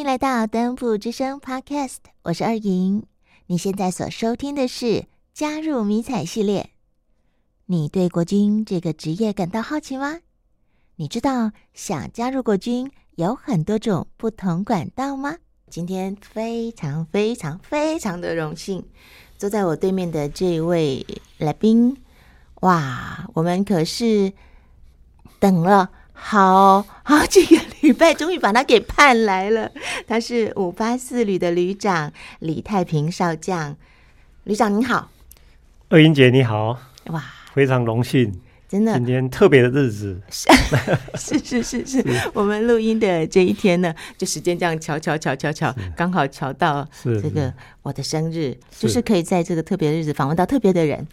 欢迎来到登步之声 Podcast，我是二莹。你现在所收听的是加入迷彩系列。你对国军这个职业感到好奇吗？你知道想加入国军有很多种不同管道吗？今天非常非常非常的荣幸，坐在我对面的这位来宾，哇，我们可是等了。好好这个礼拜，终于把他给盼来了。他是五八四旅的旅长李太平少将。旅长您好，二英姐你好，哇，非常荣幸，真的，今天特别的日子，是是是是，是。我们录音的这一天呢，就时间这样瞧瞧瞧瞧瞧，刚好瞧到这个我的生日，就是可以在这个特别的日子访问到特别的人。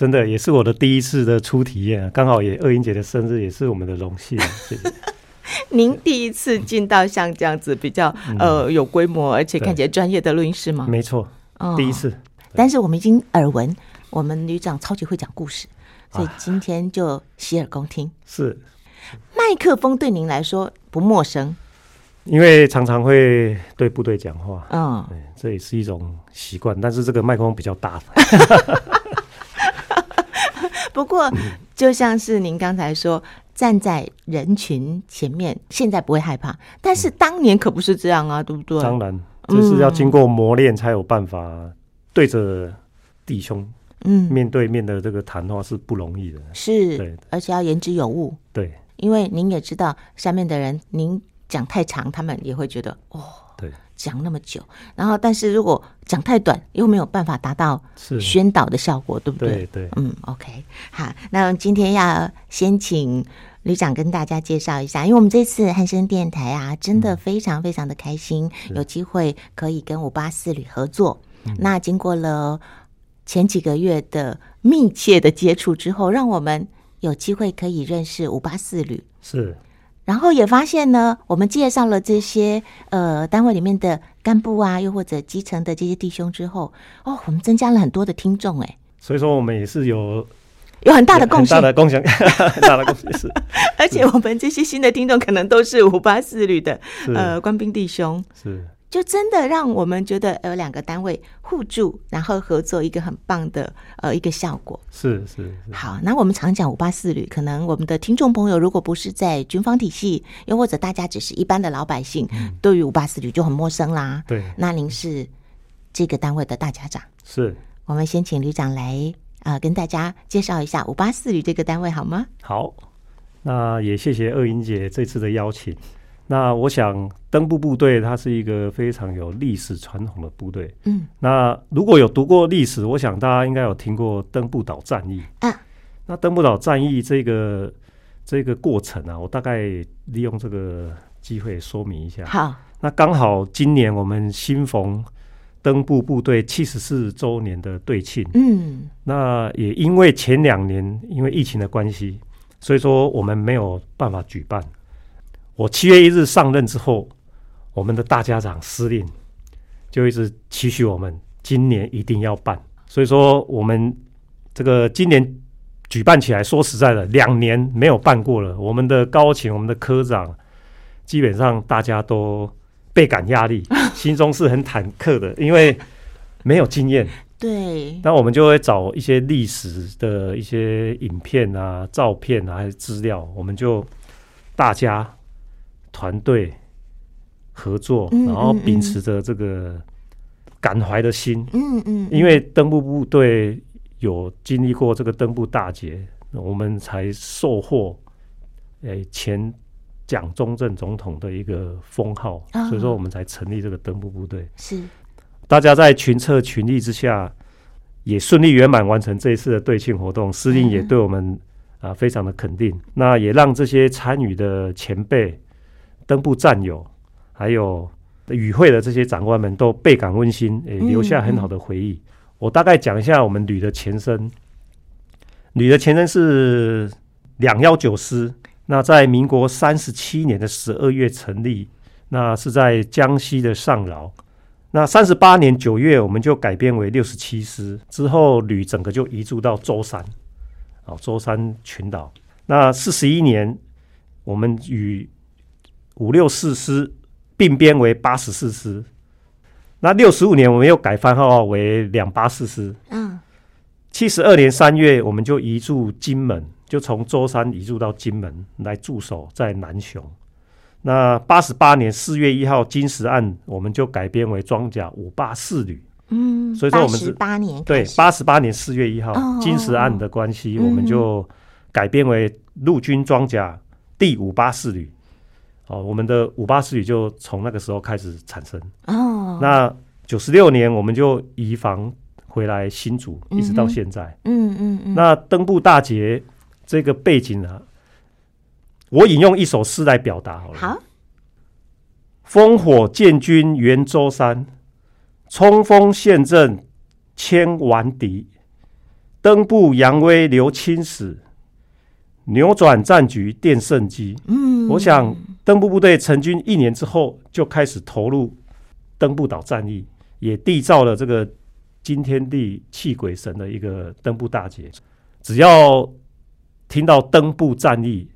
真的也是我的第一次的初体验，刚好也二英姐的生日，也是我们的荣幸。谢谢。您第一次进到像这样子比较、嗯、呃有规模而且看起来专业的录音室吗？没错，哦、第一次。但是我们已经耳闻，我们旅长超级会讲故事，所以今天就洗耳恭听。是，麦克风对您来说不陌生，因为常常会对部队讲话，嗯、哦，这也是一种习惯。但是这个麦克风比较大。不过，就像是您刚才说，站在人群前面，现在不会害怕，但是当年可不是这样啊，对不对？当然，这是要经过磨练才有办法对着弟兄，嗯，面对面的这个谈话是不容易的，是，对，而且要言之有物，对，因为您也知道，下面的人您讲太长，他们也会觉得哦。讲那么久，然后但是如果讲太短，又没有办法达到宣导的效果，对不对？对对，嗯，OK，好，那今天要先请旅长跟大家介绍一下，因为我们这次汉声电台啊，真的非常非常的开心，嗯、有机会可以跟五八四旅合作。那经过了前几个月的密切的接触之后，让我们有机会可以认识五八四旅。是。然后也发现呢，我们介绍了这些呃单位里面的干部啊，又或者基层的这些弟兄之后，哦，我们增加了很多的听众哎，所以说我们也是有有很大的贡献，大的贡献，很大的贡献是。而且我们这些新的听众可能都是五八四旅的呃官兵弟兄是。就真的让我们觉得有两个单位互助，然后合作一个很棒的呃一个效果。是是，是。好，那我们常讲五八四旅，可能我们的听众朋友如果不是在军方体系，又或者大家只是一般的老百姓，嗯、对于五八四旅就很陌生啦。对。那您是这个单位的大家长。是。我们先请旅长来啊、呃，跟大家介绍一下五八四旅这个单位好吗？好。那也谢谢二英姐这次的邀请。那我想，登步部队它是一个非常有历史传统的部队。嗯，那如果有读过历史，我想大家应该有听过登步岛战役。啊，那登步岛战役这个这个过程啊，我大概利用这个机会说明一下。好，那刚好今年我们新逢登步部队七十四周年的对庆。嗯，那也因为前两年因为疫情的关系，所以说我们没有办法举办。我七月一日上任之后，我们的大家长司令就一直期许我们今年一定要办。所以说，我们这个今年举办起来，说实在的，两年没有办过了。我们的高勤、我们的科长，基本上大家都倍感压力，心中是很忐忑的，因为没有经验。对。那我们就会找一些历史的一些影片啊、照片啊，还是资料，我们就大家。团队合作，然后秉持着这个感怀的心，嗯嗯，嗯，因为登步部队有经历过这个登步大捷，我们才收获诶前蒋中正总统的一个封号，哦，所以说我们才成立这个登步部队。是，大家在群策群力之下，也顺利圆满完成这一次的对庆活动。司令也对我们啊非常的肯定，嗯，那也让这些参与的前辈。登步战友，还有与会的这些长官们都倍感温馨，诶，留下很好的回忆。嗯嗯。我大概讲一下我们旅的前身，旅的前身是两幺九师，那在民国三十七年的十二月成立，那是在江西的上饶。那三十八年九月，我们就改编为六十七师，之后旅整个就移驻到舟山，哦，舟山群岛。那四十一年，我们与五六四师并编为八十四师。那六十五年，我们又改番号为两八四师。嗯，七十二年三月，我们就移驻金门，就从舟山移驻到金门来驻守在南雄。那八十八年四月一号，金石案，我们就改编为装甲五八四旅。嗯，所以说我们是八年对八十八年四月一号金石案的关系，我们就改编为陆军装甲第五八四旅。哦，我们的五八四旅就从那个时候开始产生。哦，那九十六年我们就移防回来新竹，一直到现在。嗯嗯嗯。那登步大捷这个背景呢，我引用一首诗来表达好了。好。烽火建军圆舟山，冲锋陷阵千万敌，登步扬威留青史，扭转战局奠胜机。嗯，我想。登步部队成军一年之后，就开始投入登步岛战役，也缔造了这个惊天地泣鬼神的一个登步大捷。只要听到登步战役，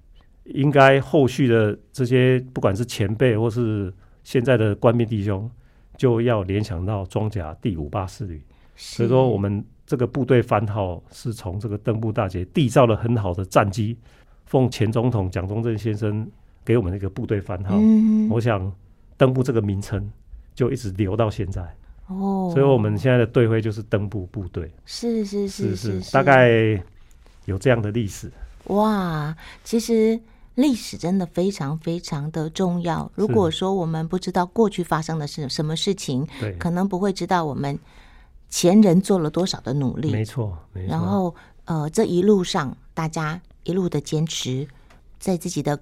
应该后续的这些不管是前辈或是现在的官兵弟兄，就要联想到装甲第五八四旅。所以说，我们这个部队番号是从这个登步大捷缔造了很好的战绩，奉前总统蒋中正先生。给我们那个部队番号，嗯、我想登部这个名称就一直留到现在哦。所以我们现在的队徽就是登部部队，是是是是，是，大概有这样的历史。哇，其实历史真的非常非常的重要。如果说我们不知道过去发生的是什么事情，对，可能不会知道我们前人做了多少的努力。没错，没错。然后呃，这一路上大家一路的坚持，在自己的。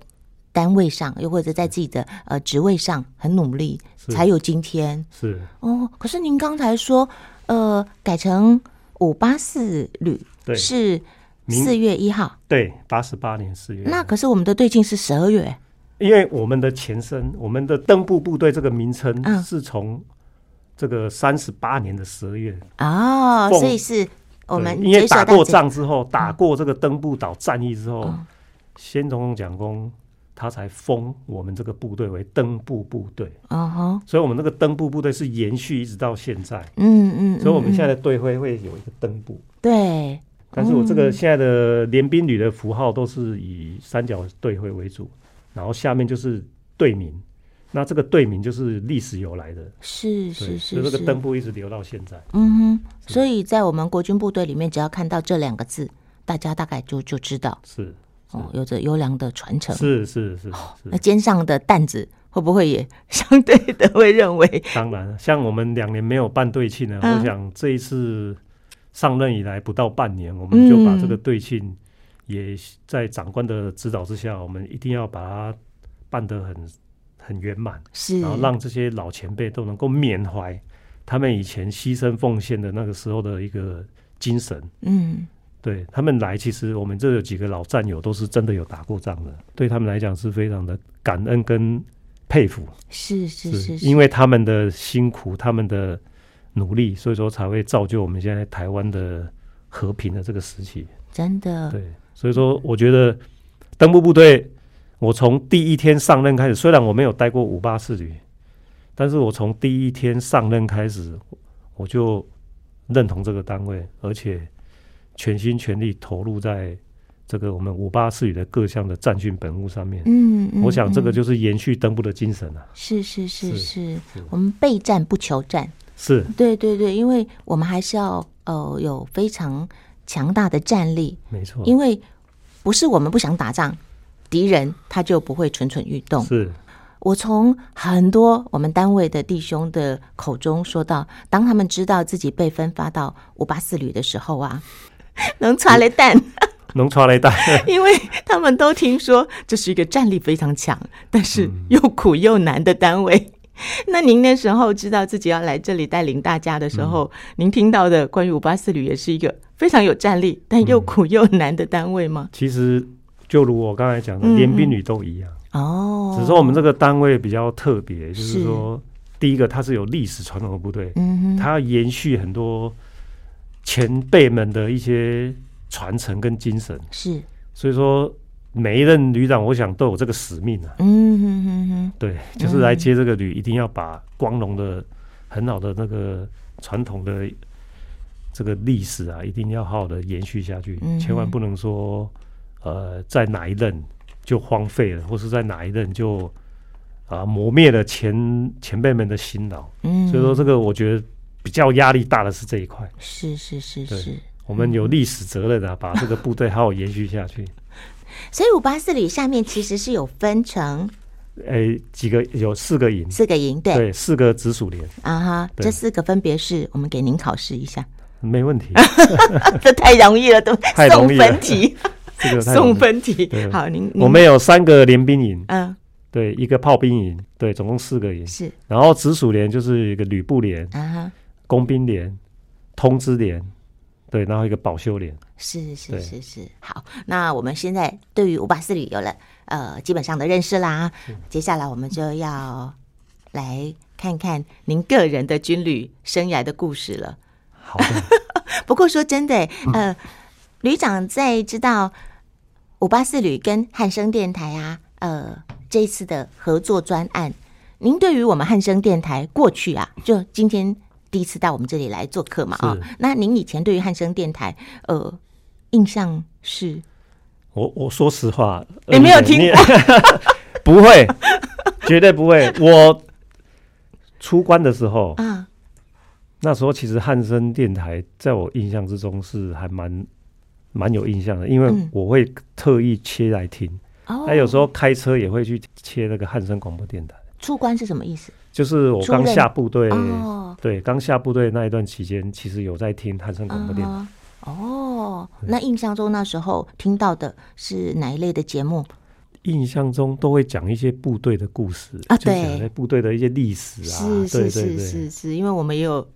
单位上，又或者在自己的呃职位上很努力，才有今天。是。哦，可是您刚才说，呃，改成五八四旅，对，是四月一号，对，八十八年四月。那可是我们的对镜是十二月，因为我们的前身，我们的登步部队这个名称是从这个三十八年的十二月哦，所以是我们因为打过仗之后，打过这个登步岛战役之后，先总统蒋公。他才封我们这个部队为登部部队，哦、uh，huh. 所以我们这个登部部队是延续一直到现在，嗯嗯，所以我们现在的队徽会有一个登部，对，但是我这个现在的联兵旅的符号都是以三角队徽为主，然后下面就是队名，那这个队名就是历史由来的，是是是，所以这个登部一直留到现在，嗯哼，所以在我们国军部队里面，只要看到这两个字，大家大概就就知道。是。哦，有着优良的传承，是是是，是。那肩上的担子会不会也相对的会认为？当然，像我们两年没有办队庆呢，啊、我想这一次上任以来不到半年，我们就把这个队庆也在长官的指导之下，我们一定要把它办得很很圆满，是，然后让这些老前辈都能够缅怀他们以前牺牲奉献的那个时候的一个精神，嗯。对他们来，其实我们这有几个老战友都是真的有打过仗的，对他们来讲是非常的感恩跟佩服。是是是，是，因为他们的辛苦，他们的努力，所以说才会造就我们现在台湾的和平的这个时期。真的，对，所以说我觉得登步部队，我从第一天上任开始，虽然我没有待过五八四旅，但是我从第一天上任开始，我就认同这个单位，而且。全心全力投入在这个我们五八四旅的各项的战训本务上面。嗯，嗯，我想这个就是延续登部的精神啊。是是是是，是我们备战不求战。是，对对对，因为我们还是要呃有非常强大的战力。没错，因为不是我们不想打仗，敌人他就不会蠢蠢欲动。是。我从很多我们单位的弟兄的口中说到，当他们知道自己被分发到五八四旅的时候啊。能传来蛋，能传来蛋，因为他们都听说这是一个战力非常强，但是又苦又难的单位。嗯、那您那时候知道自己要来这里带领大家的时候，嗯、您听到的关于五八四旅也是一个非常有战力，但又苦又难的单位吗？其实就如我刚才讲的，连兵旅都一样。哦，只是说我们这个单位比较特别，就是说，第一个它是有历史传统的部队，嗯哼，它要延续很多。前辈们的一些传承跟精神。是，所以说每一任旅长，我想都有这个使命啊。嗯哼哼哼。哼，对，就是来接这个旅，一定要把光荣的、很好的那个传统的这个历史啊，一定要好好的延续下去，嗯、千万不能说呃，在哪一任就荒废了，或是在哪一任就啊磨灭了前前辈们的辛劳。嗯，所以说这个我觉得比较压力大的是这一块。是是是是，我们有历史责任啊，把这个部队 好好延续下去。所以五八四旅下面其实是有分成，诶，几个有四个营，四个营，对，对，四个直属连。啊哈，这四个分别是我们给您考试一下，没问题，这太容易了，都送分题，这个送分题，好，您我们有三个联兵营，嗯，对，一个炮兵营，对，总共四个营。是，然后直属连就是一个旅部连，啊哈，工兵连，通知连。对，然后一个保修连，是是是是，好，那我们现在对于五八四旅有了呃基本上的认识啦，接下来我们就要来看看您个人的军旅生涯的故事了。好的，不过说真的，呃，嗯、旅长在知道五八四旅跟汉声电台啊，呃，这一次的合作专案，您对于我们汉声电台过去啊，就今天。第一次到我们这里来做客嘛？啊、哦，那您以前对于汉声电台，呃，印象是？我我说实话，你没有听过？不会，绝对不会。我出关的时候啊，那时候其实汉声电台在我印象之中是还蛮蛮有印象的，因为我会特意切来听。还有时候开车也会去切那个汉声广播电台。出关是什么意思？就是我刚下部队，哦、对，刚下部队那一段期间，其实有在听汉声广播电台。哦，哦那印象中那时候听到的是哪一类的节目？印象中都会讲一些部队的故事啊，对，部队的一些历史啊，是是是是是，因为我们也有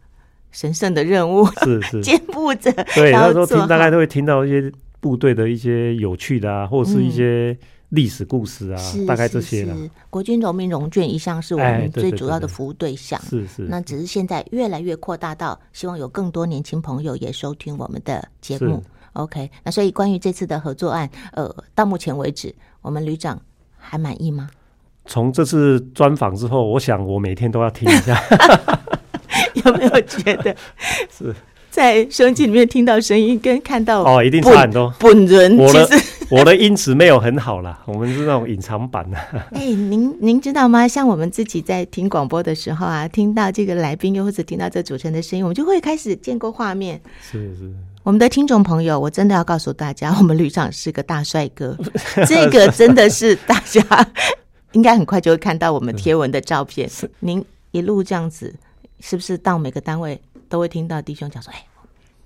神圣的任务，是是肩负着。对，那时候听大概都会听到一些部队的一些有趣的啊，或者是一些。历史故事啊，大概这些了。国军荣民荣眷一向是我们最主要的服务对象。是是。那只是现在越来越扩大到，希望有更多年轻朋友也收听我们的节目。OK，那所以关于这次的合作案，呃，到目前为止，我们旅长还满意吗？从这次专访之后，我想我每天都要听一下。有没有觉得 是在收音机里面听到声音跟看到哦，一定差很多。本人其实。我的音质没有很好啦，我们是那种隐藏版的。哎、欸，您您知道吗？像我们自己在听广播的时候啊，听到这个来宾又或者听到这主持人的声音，我们就会开始建构画面。是是。我们的听众朋友，我真的要告诉大家，我们旅长是个大帅哥，这个真的是大家 应该很快就会看到我们贴文的照片。是您一路这样子，是不是到每个单位都会听到弟兄讲说：“哎，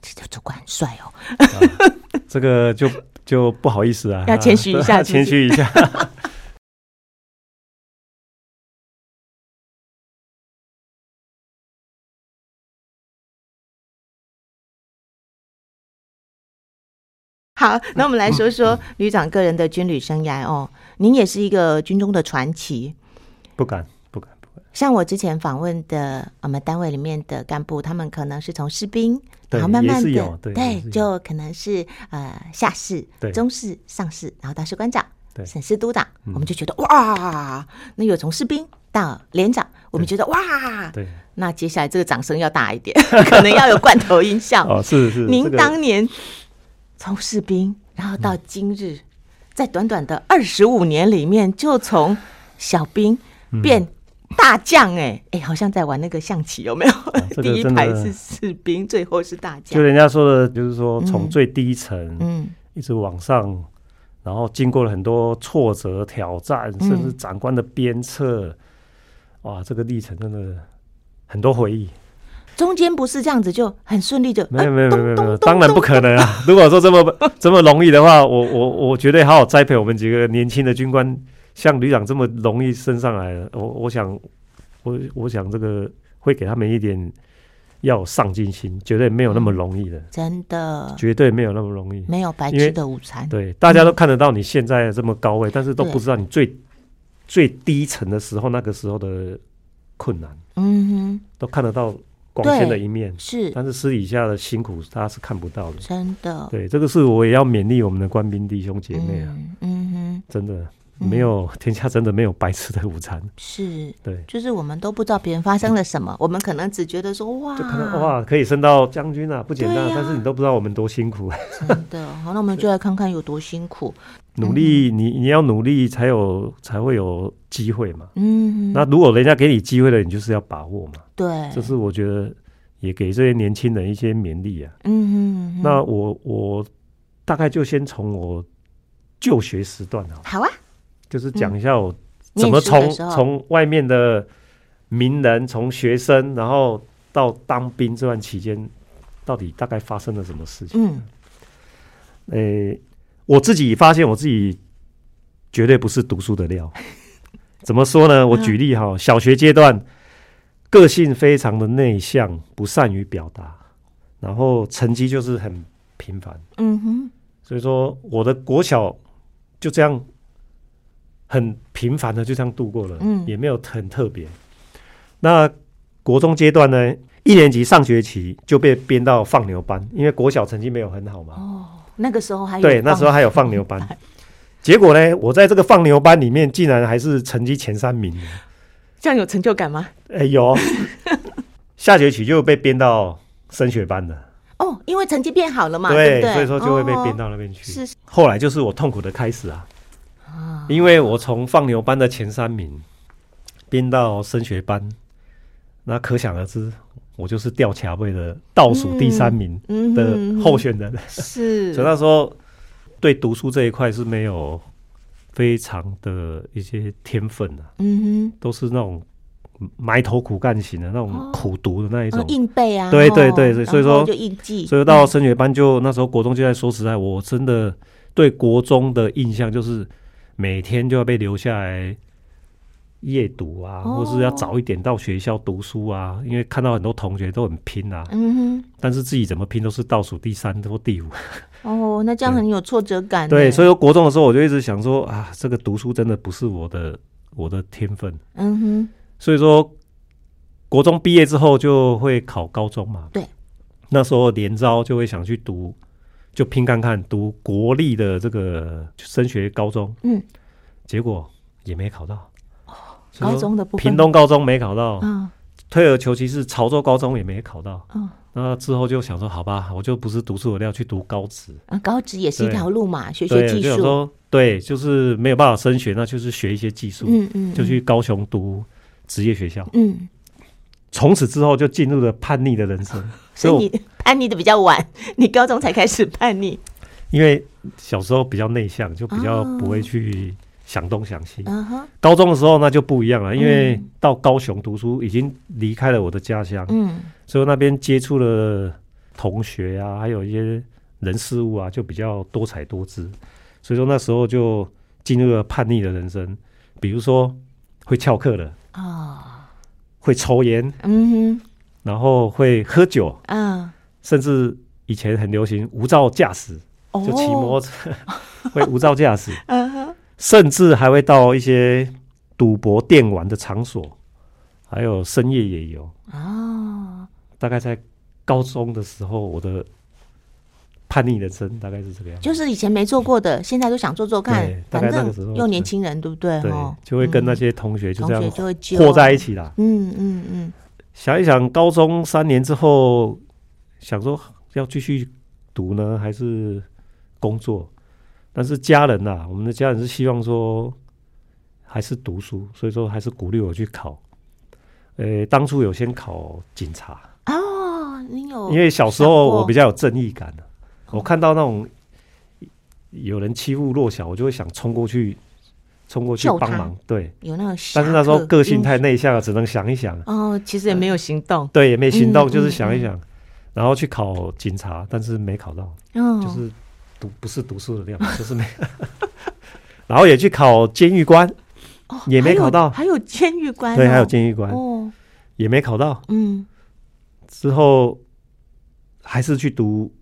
这个主管很帅哦。啊”这个就。就不好意思啊，要谦虚一下，谦虚一下。好，那我们来说说旅长个人的军旅生涯哦。您也是一个军中的传奇，不敢。像我之前访问的我们单位里面的干部，他们可能是从士兵。然后慢慢的，对，就可能是呃下士、中士、上士，然后到士官长、省市督长，我们就觉得哇，那有从士兵到连长，我们觉得哇，对，那接下来这个掌声要大一点，可能要有罐头音效。哦，是是。您当年从士兵，然后到今日，在短短的二十五年里面，就从小兵变。大将哎哎，好像在玩那个象棋，有没有？第一排是士兵，最后是大将。就人家说的，就是说从最低层，嗯，一直往上，嗯、然后经过了很多挫折、挑战，嗯、甚至长官的鞭策，哇，这个历程真的很多回忆。中间不是这样子就很顺利就？没有没有没有没有，当然不可能啊！如果说这么这么容易的话，我我我绝对好好栽培我们几个年轻的军官。像旅长这么容易升上来了，我我想，我我想这个会给他们一点要有上进心，绝对没有那么容易的，真的，绝对没有那么容易，没有白吃的午餐。对，大家都看得到你现在这么高位，嗯、但是都不知道你最最低层的时候那个时候的困难。嗯哼，都看得到光鲜的一面，是，但是私底下的辛苦大家是看不到的。真的，对，这个是我也要勉励我们的官兵弟兄姐妹啊。嗯，嗯哼，真的。没有天下真的没有白吃的午餐，是，对，就是我们都不知道别人发生了什么，我们可能只觉得说哇，就可能哇可以升到将军啊，不简单，但是你都不知道我们多辛苦。真的，好，那我们就来看看有多辛苦。努力，你你要努力才有才会有机会嘛。嗯，那如果人家给你机会了，你就是要把握嘛。对，这是我觉得也给这些年轻人一些勉励啊。嗯哼，那我我大概就先从我就学时段啊，好啊。就是讲一下我怎么从从外面的名人，从学生，然后到当兵这段期间，到底大概发生了什么事情？嗯，诶、欸，我自己发现我自己绝对不是读书的料。怎么说呢？我举例哈，小学阶段个性非常的内向，不善于表达，然后成绩就是很平凡。嗯哼，所以说我的国小就这样。很平凡的就这样度过了，嗯，也没有很特别。那国中阶段呢，一年级上学期就被编到放牛班，因为国小成绩没有很好嘛。哦，那个时候还有对，那时候还有放牛班。结果呢，我在这个放牛班里面，竟然还是成绩前三名。这样有成就感吗？哎、欸，有。下学期就被编到升学班了。哦，因为成绩变好了嘛，对，对对，所以说就会被编到那边去。是、哦，后来就是我痛苦的开始啊。因为我从放牛班的前三名编到升学班，那可想而知，我就是吊卡位的倒数第三名的候选人。是，所以那时候对读书这一块是没有非常的一些天分的。嗯哼，都是那种埋头苦干型的那种苦读的那一种硬背啊。对对对对，所以说就硬记。所以到升学班就那时候国中就在说实在，我真的对国中的印象就是。每天就要被留下来夜读啊，或是要早一点到学校读书啊，因为看到很多同学都很拼啊，嗯哼，但是自己怎么拼都是倒数第三或第五。哦，那这样很有挫折感。对，所以说国中的时候我就一直想说啊，这个读书真的不是我的我的天分。嗯哼，所以说国中毕业之后就会考高中嘛。对，那时候连招就会想去读。就拼看看读国立的这个升学高中，嗯，结果也没考到。哦，高中的部分，屏东高中没考到，嗯，退而求其次，潮州高中也没考到，嗯，那之后就想说，好吧，我就不是读书的料，去读高职。啊，高职也是一条路嘛，学学技术。就说对，就是没有办法升学，那就是学一些技术，嗯嗯，就去高雄读职业学校，嗯，从此之后就进入了叛逆的人生，所以你。叛逆的比较晚，你高中才开始叛逆。因为小时候比较内向，就比较不会去想东想西。哦、高中的时候那就不一样了，因为到高雄读书，已经离开了我的家乡，嗯，所以那边接触了同学啊，还有一些人事物啊，就比较多彩多姿。所以说那时候就进入了叛逆的人生，比如说会翘课的哦，会抽烟，嗯哼，然后会喝酒，嗯。甚至以前很流行无照驾驶，就骑摩托车 会无照驾驶，甚至还会到一些赌博电玩的场所，还有深夜野游。哦，大概在高中的时候，我的叛逆人生大概是这个样子。就是以前没做过的，现在都想做做看。大概那个时候，又年轻人，对不对？对，就会跟那些同学就这样和在一起啦。嗯嗯嗯，想一想，高中三年之后。想说要继续读呢，还是工作？但是家人呐、啊，我们的家人是希望说还是读书，所以说还是鼓励我去考。呃、欸，当初有先考警察哦，你有？因为小时候我比较有正义感、啊、我看到那种有人欺负弱小，我就会想冲过去，冲过去帮忙。对，有那种。但是那时候个性太内向了，只能想一想。哦，其实也没有行动。对，也没行动，嗯、就是想一想。嗯嗯然后去考警察，但是没考到，哦、就是读不是读书的料，就是没。然后也去考监狱官，哦、也没考到，还有监狱官、哦，对，还有监狱官，哦，也没考到。嗯，之后还是去读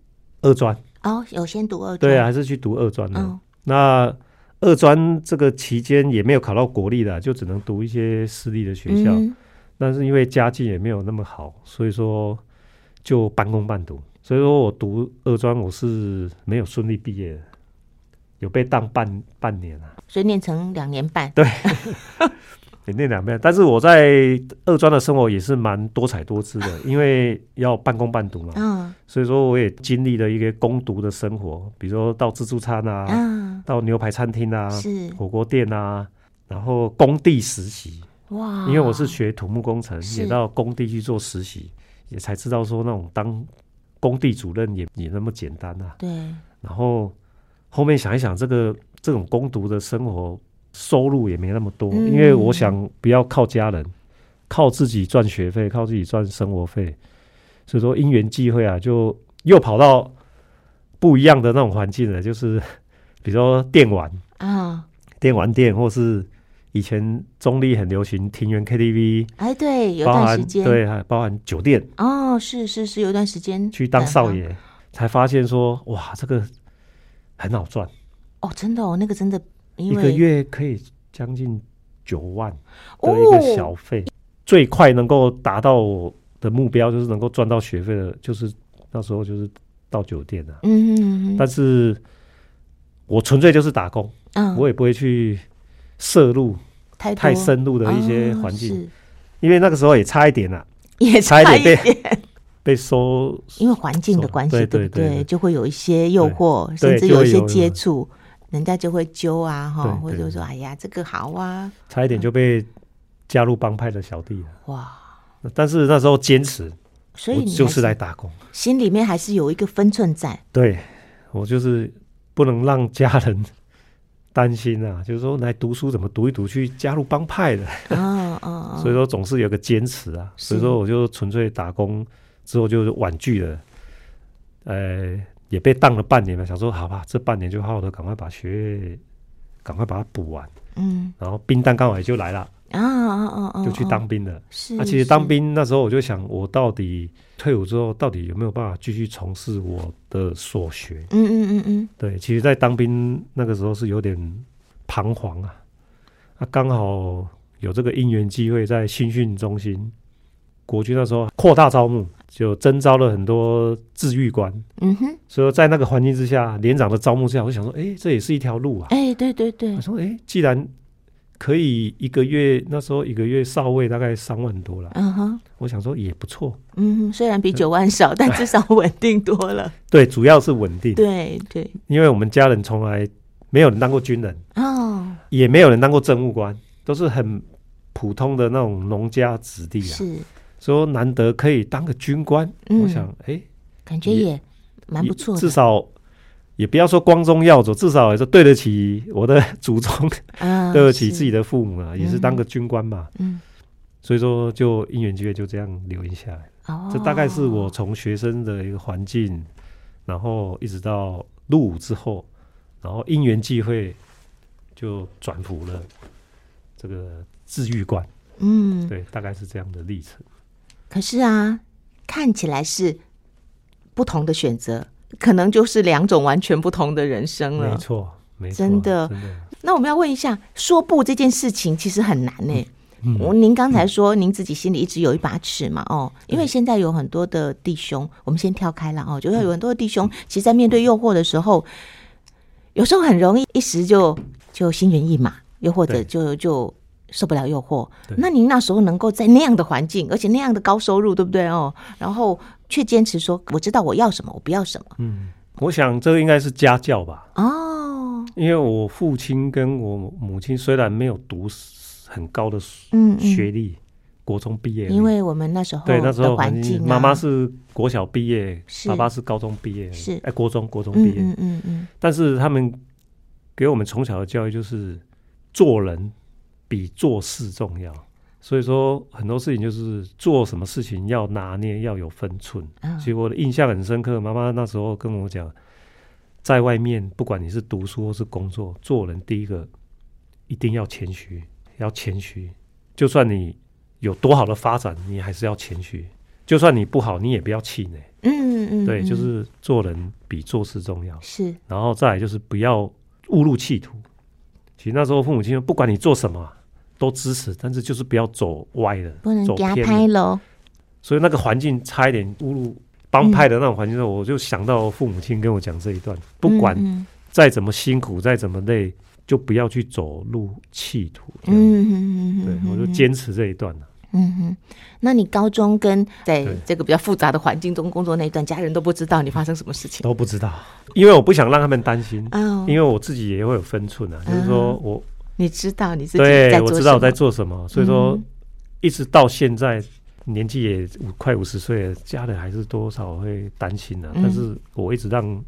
二专。哦，有先读二专，对，还是去读二专的。哦、那二专这个期间也没有考到国立的，就只能读一些私立的学校。嗯、但是因为家境也没有那么好，所以说。就半工半读，所以说我读二专我是没有顺利毕业的。有被当半半年啊，所以念成两年半。对，也念两遍。但是我在二专的生活也是蛮多彩多姿的，因为要半工半读嘛。嗯，所以说我也经历了一个工读的生活，比如说到自助餐啊，嗯、到牛排餐厅啊，是火锅店啊，然后工地实习。哇，因为我是学土木工程，也到工地去做实习，也才知道说那种当工地主任也也那么简单啊。对，然后。后面想一想，这个这种工读的生活收入也没那么多，嗯、因为我想不要靠家人，靠自己赚学费，靠自己赚生活费。所以说因缘际会啊，就又跑到不一样的那种环境了，就是比如说电玩。啊，电玩店，或是以前中立很流行庭园 KTV，哎，对，有段时间，对，还包含酒店。哦，是是是，有段时间去当少爷，才发现说哇，这个。很好赚。哦，真的哦，那个真的，一个月可以将近九万的一个小费，哦、最快能够达到我的目标就是能够赚到学费的，就是那时候就是到酒店了。嗯哼哼，但是我纯粹就是打工，嗯，我也不会去摄入太太深入的一些环境，哦、因为那个时候也差一点了，也差一点。被收，因为环境的关系，对对？对？就会有一些诱惑，甚至有一些接触，人家就会揪啊，哈，或者说，哎呀，这个好啊，差一点就被加入帮派的小弟了。哇！但是那时候坚持，所以就是来打工，心里面还是有一个分寸在。对，我就是不能让家人担心啊，就是说来读书怎么读一读去加入帮派的？哦哦，所以说总是有个坚持啊，所以说我就纯粹打工。之后就是婉拒了，呃，也被当了半年了。想说好吧，这半年就好好的赶快把学业，赶快把它补完。嗯，然后兵单刚好也就来了啊啊啊！就去当兵了。是，那其实当兵那时候我就想，我到底退伍之后到底有没有办法继续从事我的所学？嗯嗯嗯嗯。对，其实，在当兵那个时候是有点彷徨啊。那刚好有这个因缘机会，在新训中心。国军那时候扩大招募，就征招了很多治愈官。嗯哼，所以在那个环境之下，连长的招募之下，我想说，哎、欸，这也是一条路啊。哎、欸，对对对。我说，哎、欸，既然可以一个月，那时候一个月少尉大概三万多了。嗯哼，我想说也不错。嗯哼，虽然比九万少，但 至少稳定多了。对，主要是稳定。对对，因为我们家人从来没有人当过军人，哦，也没有人当过政务官，都是很普通的那种农家子弟啊。是。说难得可以当个军官，嗯、我想，哎、欸，感觉也蛮不错。至少也不要说光宗耀祖，至少也是对得起我的祖宗，啊、对得起自己的父母啊，是也是当个军官嘛。嗯，所以说就因缘机会就这样留下来。哦，这大概是我从学生的一个环境，然后一直到入伍之后，然后因缘际会就转服了这个治愈官。嗯，对，大概是这样的历程。可是啊，看起来是不同的选择，可能就是两种完全不同的人生了。没错，没错，真的。真的。那我们要问一下，说不这件事情其实很难呢。我、嗯、您刚才说您自己心里一直有一把尺嘛？哦，因为现在有很多的弟兄，我们先跳开了哦，就是有很多的弟兄，其实在面对诱惑的时候，有时候很容易一时就就心猿意马，又或者就就。受不了诱惑，那您那时候能够在那样的环境，而且那样的高收入，对不对？哦？然后却坚持说，我知道我要什么，我不要什么。嗯，我想这个应该是家教吧。哦，因为我父亲跟我母亲虽然没有读很高的嗯学历，嗯嗯国中毕业，因为我们那时候对那时候环境，妈妈是国小毕业，是。爸爸是高中毕业，是。哎国中国中毕业，嗯嗯，嗯嗯，但是他们给我们从小的教育就是做人。比做事重要，所以说很多事情就是做什么事情要拿捏，要有分寸。嗯，所以我的印象很深刻，妈妈那时候跟我讲，在外面不管你是读书或是工作，做人第一个一定要谦虚，要谦虚。就算你有多好的发展，你还是要谦虚。就算你不好，你也不要气馁。嗯嗯嗯，对，就是做人比做事重要。是，然后再来就是不要误入歧途。其实那时候父母亲不管你做什么。都支持，但是就是不要走歪了，不能走偏了。所以那个环境差一点误入帮派的那种环境，嗯、我就想到父母亲跟我讲这一段：不管再怎么辛苦，再怎么累，就不要去走入歧途。嗯嗯嗯嗯，对，我就坚持这一段了。嗯哼，那你高中跟在这个比较复杂的环境中工作那一段，家人都不知道你发生什么事情？都不知道，因为我不想让他们担心。嗯，因为我自己也会有分寸啊，就是说我你知道你自己对，我知道我在做什么，所以说一直到现在年纪也快五十岁了，家人还是多少会担心的。但是我一直让。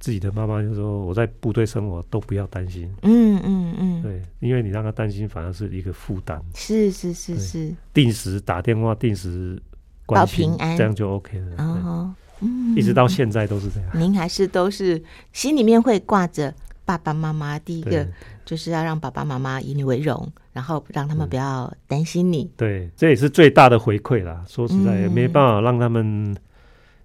自己的妈妈就说：“我在部队生活都不要担心。嗯”嗯嗯嗯，对，因为你让她担心，反而是一个负担。是是是是，定时打电话，定时关心，平安，这样就 OK 了。哦，嗯，一直到现在都是这样。您还是都是心里面会挂着爸爸妈妈，第一个就是要让爸爸妈妈以你为荣，然后让他们不要担心你。对，这也是最大的回馈啦。说实在，也没办法让他们。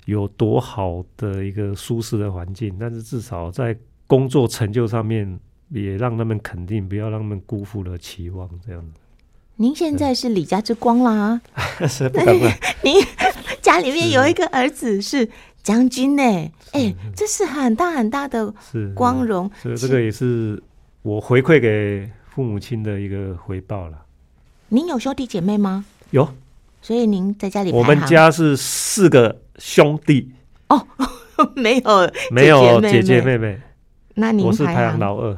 有多好的一个舒适的环境，但是至少在工作成就上面也让他们肯定，不要让他们辜负了期望。这样子，您现在是李家之光啦，是不敢问。您家里面有一个儿子是将军呢，哎、欸，这是很大很大的光荣。所以这个也是我回馈给父母亲的一个回报了。您有兄弟姐妹吗？有。所以您在家里，我们家是四个兄弟。哦，没有没有姐姐妹妹。那您我是排行老二，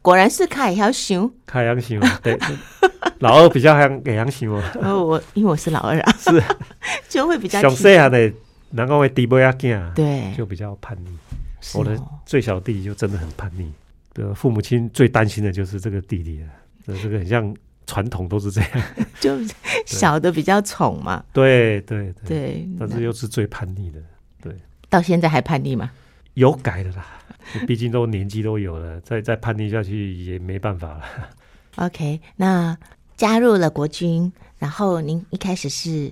果然是凯阳熊，凯阳熊对，老二比较还给阳熊哦。我因为我是老二啊，是。就会比较小细汉的，然后会低波亚囝，对，就比较叛逆。我的最小弟就真的很叛逆，的父母亲最担心的就是这个弟弟了，这个很像。传统都是这样，就小的比较宠嘛。对对对，对，但是又是最叛逆的。对，到现在还叛逆吗？有改的啦，毕竟都年纪都有了，再再叛逆下去也没办法了。OK，那加入了国军，然后您一开始是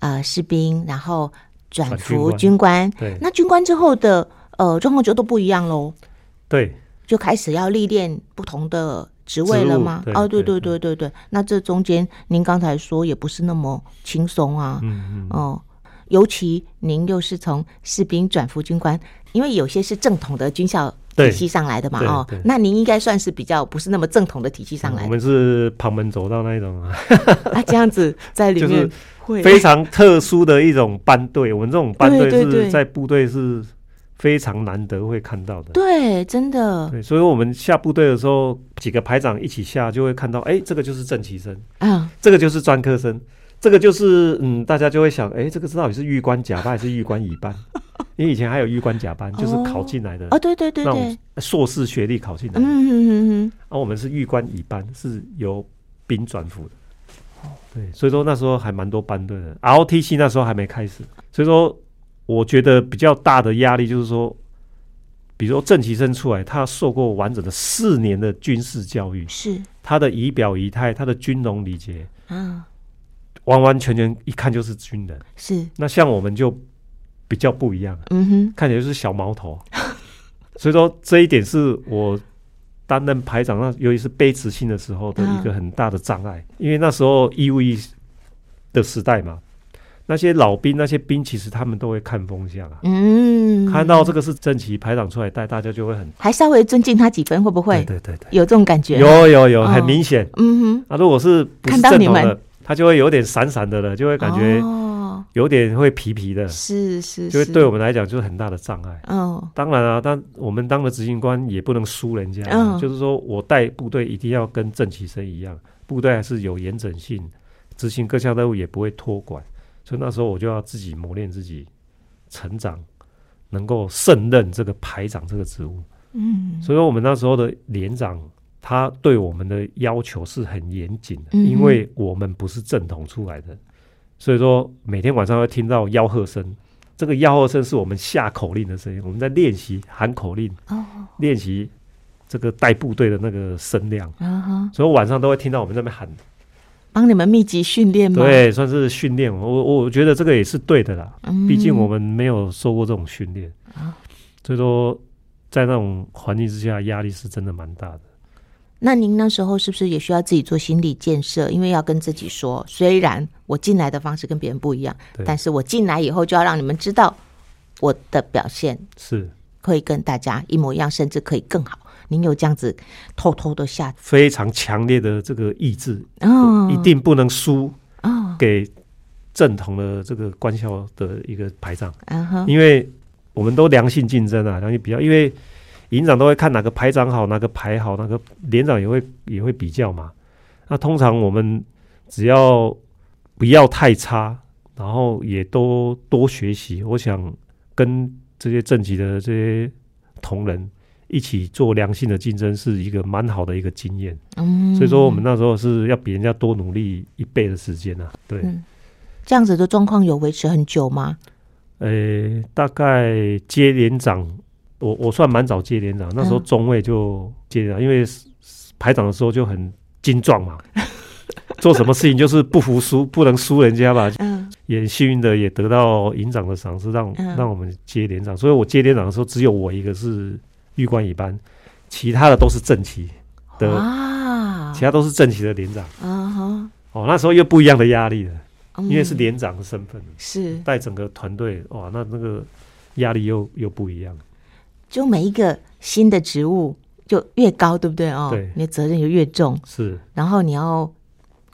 呃士兵，然后转服军官。对，那军官之后的呃状况就都不一样喽。对，就开始要历练不同的。职位了吗？哦，对对对对对，那这中间您刚才说也不是那么轻松啊。嗯嗯。哦，尤其您又是从士兵转服军官，因为有些是正统的军校体系上来的嘛。哦，那您应该算是比较不是那么正统的体系上来的。我们是旁门左道那一种啊。啊，这样子在里面会非常特殊的一种班队。我们这种班队是在部队是。非常难得会看到的，对，真的。对，所以我们下部队的时候，几个排长一起下，就会看到，哎，这个就是正期生，嗯，这个就是专科生，这个就是，嗯，大家就会想，哎，这个到底是玉官甲班还是玉官乙班？因为以前还有玉官甲班，就是考进来的，哦，对对对对，硕士学历考进来的，嗯嗯嗯嗯，而我们是玉官乙班，是由兵转服的，对，所以说那时候还蛮多班队的，ROTC 那时候还没开始，所以说。我觉得比较大的压力就是说，比如说正期生出来，他受过完整的四年的军事教育，是。他的仪表仪态，他的军容礼节，嗯，完完全全一看就是军人。是那像我们就比较不一样，嗯哼，看起来就是小毛头。所以说这一点是我担任排长那，尤其是卑职性的时候的一个很大的障碍，因为那时候义务役的时代嘛。那些老兵，那些兵其实他们都会看风向啊。嗯，看到这个是正旗排长出来带，大家就会很还稍微尊敬他几分，会不会？对对对，有这种感觉。有有有，很明显。嗯哼。啊如果是不是正统的，他就会有点闪闪的了，就会感觉有点会皮皮的。是是，就会对我们来讲就是很大的障碍。哦，当然啊，但我们当了执行官也不能输人家。嗯，就是说我带部队一定要跟正期生一样，部队还是有严整性，执行各项任务也不会托管。所以那时候我就要自己磨练自己，成长，能够胜任这个排长这个职务。嗯，所以说我们那时候的连长，他对我们的要求是很严谨的，因为我们不是正统出来的，所以说每天晚上会听到吆喝声，这个吆喝声是我们下口令的声音，我们在练习喊口令，练习这个带部队的那个声量，所以晚上都会听到我们在那边喊。帮你们密集训练吗？对，算是训练。我我觉得这个也是对的啦。嗯，毕竟我们没有受过这种训练啊，所以说在那种环境之下，压力是真的蛮大的。那您那时候是不是也需要自己做心理建设？因为要跟自己说，虽然我进来的方式跟别人不一样，但是我进来以后就要让你们知道我的表现是。可以跟大家一模一样，甚至可以更好。您有这样子偷偷的下 非常强烈的这个意志，哦，一定不能输哦，给正统的这个官校的一个排长，哦，因为我们都良性竞争啊，良性比较，因为营长都会看哪个排长好，哪个排好，哪个连长也会也会比较嘛。那通常我们只要不要太差，然后也都多学习，我想跟这些正级的这些同仁。一起做良性的竞争是一个蛮好的一个经验，嗯，所以说我们那时候是要比人家多努力一倍的时间啊，对，嗯，这样子的状况有维持很久吗？呃、欸，大概接连长，我我算蛮早接连长，那时候中尉就接连长，嗯，因为排长的时候就很精壮嘛，做什么事情就是不服输，不能输人家吧，嗯，也幸运的也得到营长的赏识，让让我们接连长，所以我接连长的时候只有我一个是。玉官一班，其他的都是正旗的，啊，其他都是正旗的连长，啊哦，那时候又不一样的压力了，嗯，因为是连长的身份，是。带整个团队，哇，那那个压力又又不一样。就每一个新的职务就越高，对不对？哦？对，你的责任就越重，是，然后你要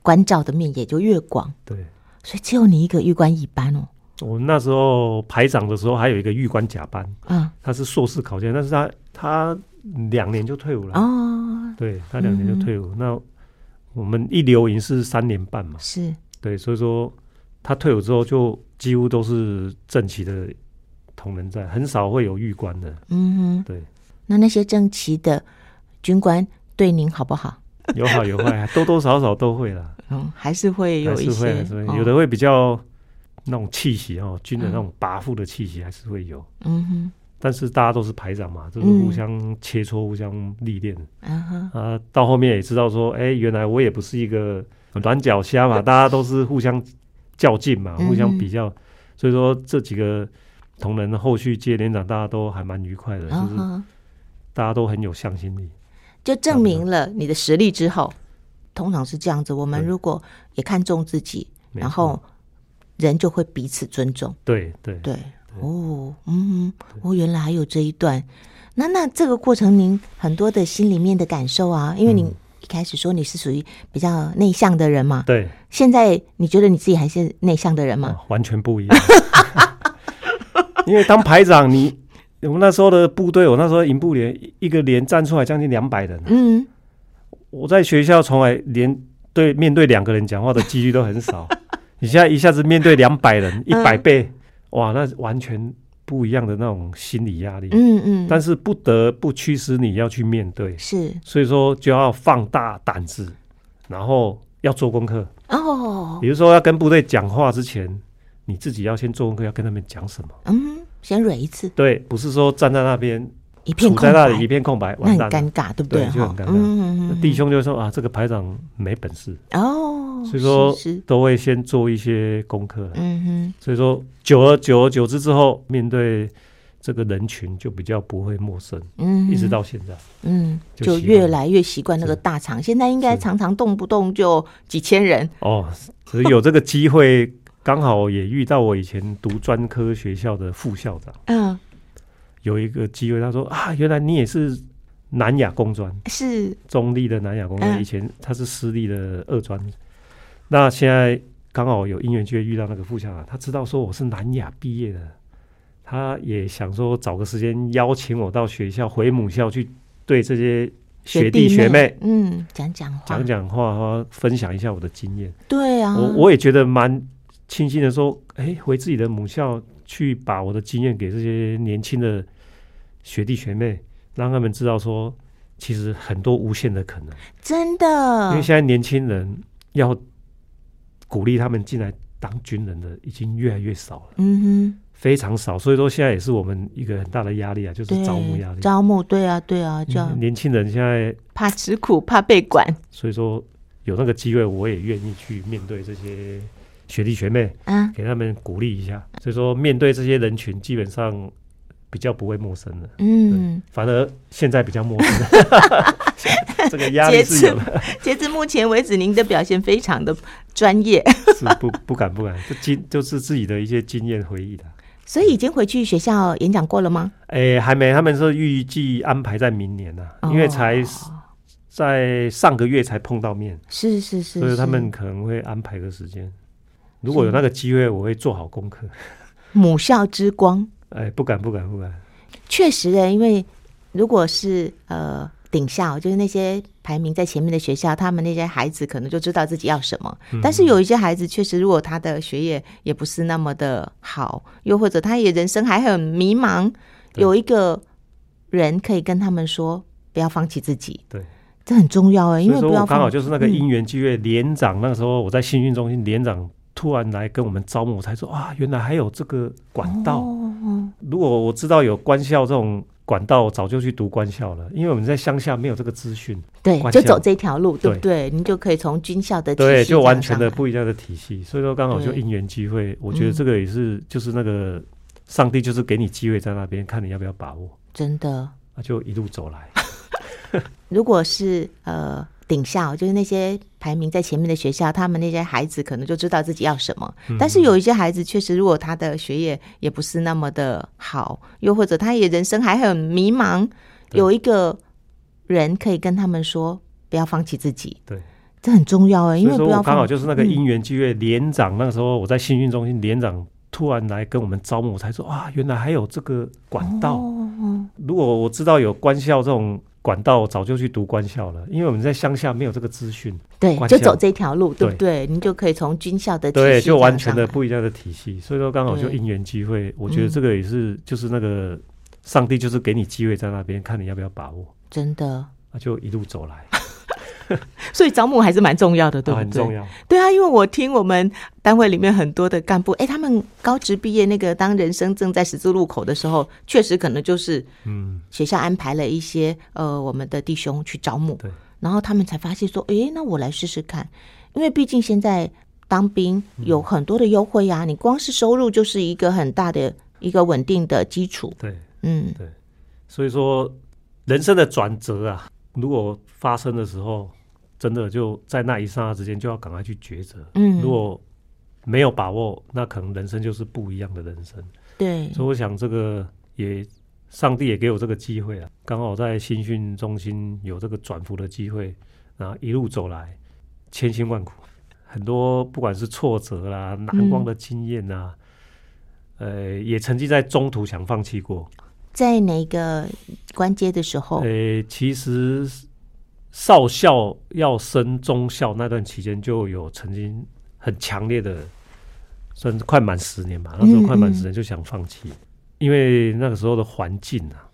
关照的面也就越广，对，所以只有你一个玉官乙班哦。我那时候排长的时候，还有一个玉官甲班，嗯，他是硕士考进，但是他他两年就退伍了。哦，对，他两年就退伍，嗯。那我们一留营是三年半嘛，是。对，所以说他退伍之后就几乎都是正旗的同仁在，很少会有预官的。嗯哼，对。那那些正旗的军官对您好不好？有好有坏，多多少少都会啦。嗯，还是会有一些，有的会比较。那种气息哦，军人那种跋扈的气息还是会有。嗯哼。但是大家都是排长嘛，就是互相切磋、互相历练。嗯哼。啊，到后面也知道说，哎，原来我也不是一个软脚虾嘛，大家都是互相较劲嘛，互相比较。所以说这几个同仁后续接连长，大家都还蛮愉快的，就是大家都很有向心力。就证明了你的实力之后，通常是这样子。我们如果也看重自己，然后。人就会彼此尊重，对对。对，哦，嗯，哦，原来还有这一段，那那这个过程，您很多的心里面的感受啊，因为您一开始说你是属于比较内向的人嘛，对，现在你觉得你自己还是内向的人吗？哦，完全不一样，因为当排长，你我们那时候的部队，我那时候营部连一个连站出来将近两百人，嗯，我在学校从来连对面对两个人讲话的几率都很少。你现在一下子面对两百人，一百倍，嗯，哇，那完全不一样的那种心理压力。嗯嗯。但是不得不驱使你要去面对，是。所以说就要放大胆子，然后要做功课。哦。比如说要跟部队讲话之前，你自己要先做功课，要跟他们讲什么？嗯，先蕊一次。对，不是说站在那边。一片处在那里一片空白，完蛋，尴尬，对不对？对，就很尴尬。嗯嗯弟兄就说啊，这个排长没本事哦，所以说都会先做一些功课。嗯哼，所以说久而久而久之之后，面对这个人群就比较不会陌生。嗯，一直到现在，嗯，就，就越来越习惯那个大场。现在应该常常动不动就几千人哦。所以有这个机会，刚好也遇到我以前读专科学校的副校长。嗯。有一个机会，他说啊，原来你也是南亚工专，是中立的南亚工专，以前他是私立的二专，嗯，那现在刚好有因缘机会遇到那个副校长，他知道说我是南亚毕业的，他也想说找个时间邀请我到学校回母校去对这些学弟学妹，嗯，讲讲话，讲讲话，分享一下我的经验。对啊，我我也觉得蛮庆幸的，说，哎，回自己的母校去把我的经验给这些年轻的。学弟学妹，让他们知道说，其实很多无限的可能，真的。因为现在年轻人要鼓励他们进来当军人的，已经越来越少了，嗯哼，非常少。所以说，现在也是我们一个很大的压力啊，就是招募压力。招募，对啊，对啊，这样。年轻人现在怕吃苦，怕被管，所以说有那个机会，我也愿意去面对这些学弟学妹，嗯，给他们鼓励一下。所以说，面对这些人群，基本上。比较不会陌生的，嗯，反而现在比较陌生的，这个压力是有的。截至目前为止，您的表现非常的专业，是不不敢不敢，就经就是自己的一些经验回忆的。所以已经回去学校演讲过了吗？哎、欸，还没，他们是预计安排在明年呢、啊，哦、因为才在上个月才碰到面，是是是，所以他们可能会安排个时间。如果有那个机会，我会做好功课。母校之光，哎、欸，不敢不敢不敢。确实的，因为如果是呃。顶校就是那些排名在前面的学校，他们那些孩子可能就知道自己要什么。嗯、但是有一些孩子确实，如果他的学业也不是那么的好，又或者他也人生还很迷茫，有一个人可以跟他们说，不要放弃自己。对，这很重要哎，因为刚好就是那个因缘机会，连长那个时候我在新训中心，连长突然来跟我们招募，我才说啊，原来还有这个管道。哦、如果我知道有官校这种。管道我早就去读官校了，因为我们在乡下没有这个资讯，对，就走这条路，对不对？您就可以从军校的体系对，就完全的不一样的体系，所以说刚好就因缘机会，我觉得这个也是，嗯、就是那个上帝就是给你机会在那边，看你要不要把握，真的，那就一路走来。如果是呃。顶校就是那些排名在前面的学校，他们那些孩子可能就知道自己要什么。嗯、但是有一些孩子确实，如果他的学业也不是那么的好，又或者他也人生还很迷茫，有一个人可以跟他们说，不要放弃自己。对，这很重要哎，因为不要刚好就是那个因缘机会，嗯、连长那个时候我在新训中心，连长突然来跟我们招募，我才说啊，原来还有这个管道。哦、如果我知道有官校这种。管道早就去读官校了，因为我们在乡下没有这个资讯，对，就走这条路，对不对？您就可以从军校的体系对，就完全的不一样的体系，所以说刚好就因缘机会，我觉得这个也是，嗯、就是那个上帝就是给你机会在那边，看你要不要把握，真的，那就一路走来。所以招募还是蛮重要的，对不对？很重要。对啊，因为我听我们单位里面很多的干部，哎，他们高职毕业，那个当人生正在十字路口的时候，确实可能就是，嗯，学校安排了一些呃，我们的弟兄去招募，对，然后他们才发现说，哎，那我来试试看，因为毕竟现在当兵有很多的优惠呀，你光是收入就是一个很大的一个稳定的基础，对，嗯，对，所以说人生的转折啊。如果发生的时候，真的就在那一刹那之间就要赶快去抉择。嗯，如果没有把握，那可能人生就是不一样的人生。对，所以我想这个也，上帝也给我这个机会啊，刚好在新训中心有这个转服的机会，然后一路走来，千辛万苦，很多不管是挫折啦、难忘的经验啊，嗯、呃，也曾经在中途想放弃过。在哪个关阶的时候？呃、欸，其实少校要升中校那段期间，就有曾经很强烈的，算是快满十年吧。那时候快满十年就想放弃，因为那个时候的环境啊，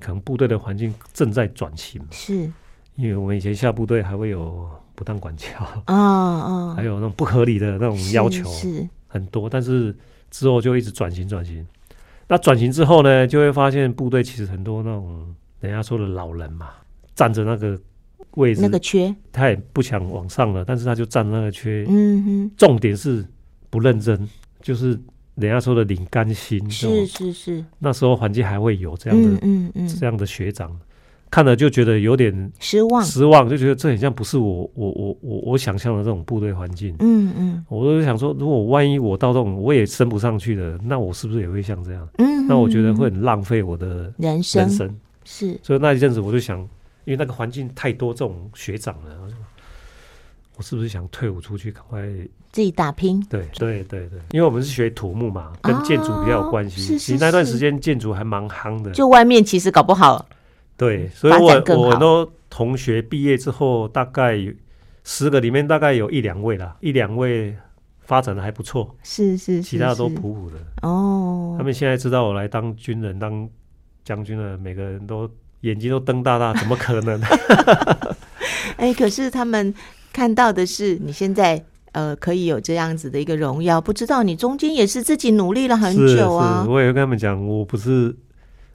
可能部队的环境正在转型。是，因为我们以前下部队还会有不当管教啊啊，还有那种不合理的那种要求是很多，但是之后就一直转型转型。那转型之后呢，就会发现部队其实很多那种人家说的老人嘛，站着那个位置，那个缺，他也不想往上了，但是他就占那个缺。嗯哼，重点是不认真，就是人家说的领干心。是是是，那时候环境还会有这样的，嗯嗯嗯，这样的学长。看了就觉得有点失望，失望就觉得这很像不是我我我我我想象的这种部队环境。嗯嗯，我都想说，如果万一我到这种我也升不上去的，那我是不是也会像这样？嗯，那我觉得会很浪费我的人生。人生是，所以那一阵子我就想，因为那个环境太多这种学长了，我是不是想退伍出去，赶快自己打拼？对对对对，因为我们是学土木嘛，跟建筑比较有关系。是是，其实那段时间建筑还蛮夯的，就外面其实搞不好。对，所以我我很多同学毕业之后，大概十个里面大概有一两位啦，一两位发展的还不错，是是，是，其他都普普的哦。他们现在知道我来当军人、当将军了，每个人都眼睛都瞪大大，怎么可能？哎，可是他们看到的是你现在呃可以有这样子的一个荣耀，不知道你中间也是自己努力了很久啊。是是，我也会跟他们讲，我不是。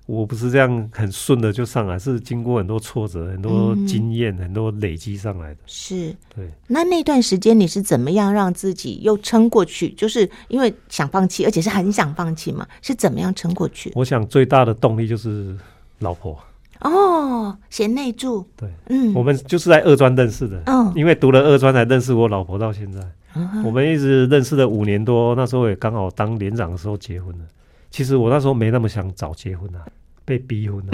我不是这样很顺的就上来，是经过很多挫折、很多经验、嗯、很多累积上来的。是，对。那那段时间你是怎么样让自己又撑过去？就是因为想放弃，而且是很想放弃嘛？是怎么样撑过去？我想最大的动力就是老婆。哦，贤内助。对，嗯，我们就是在二专认识的。因为读了二专才认识我老婆，到现在，嗯、我们一直认识了五年多。那时候也刚好当连长的时候结婚了。其实我那时候没那么想早结婚啊，被逼婚了。